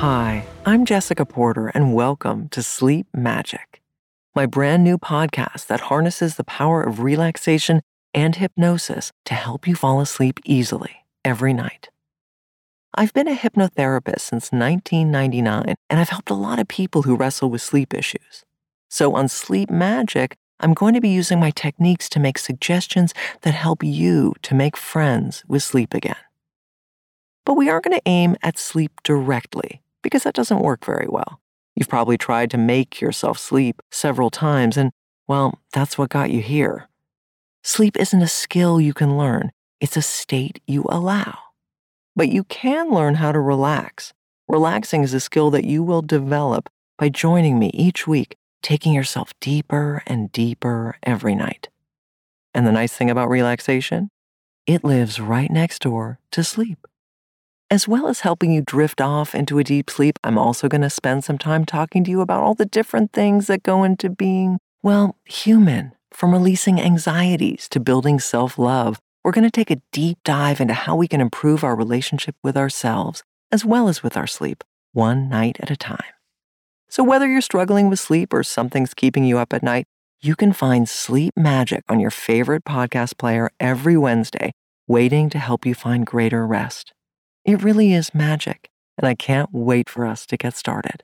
Hi, I'm Jessica Porter, and welcome to Sleep Magic, my brand new podcast that harnesses the power of relaxation and hypnosis to help you fall asleep easily every night. I've been a hypnotherapist since 1999, and I've helped a lot of people who wrestle with sleep issues. So on Sleep Magic, I'm going to be using my techniques to make suggestions that help you to make friends with sleep again. But we aren't going to aim at sleep directly because that doesn't work very well. You've probably tried to make yourself sleep several times, and well, that's what got you here. Sleep isn't a skill you can learn, it's a state you allow. But you can learn how to relax. Relaxing is a skill that you will develop by joining me each week, taking yourself deeper and deeper every night. And the nice thing about relaxation, it lives right next door to sleep. As well as helping you drift off into a deep sleep, I'm also going to spend some time talking to you about all the different things that go into being, well, human, from releasing anxieties to building self love. We're going to take a deep dive into how we can improve our relationship with ourselves as well as with our sleep, one night at a time. So, whether you're struggling with sleep or something's keeping you up at night, you can find Sleep Magic on your favorite podcast player every Wednesday, waiting to help you find greater rest. It really is magic, and I can't wait for us to get started.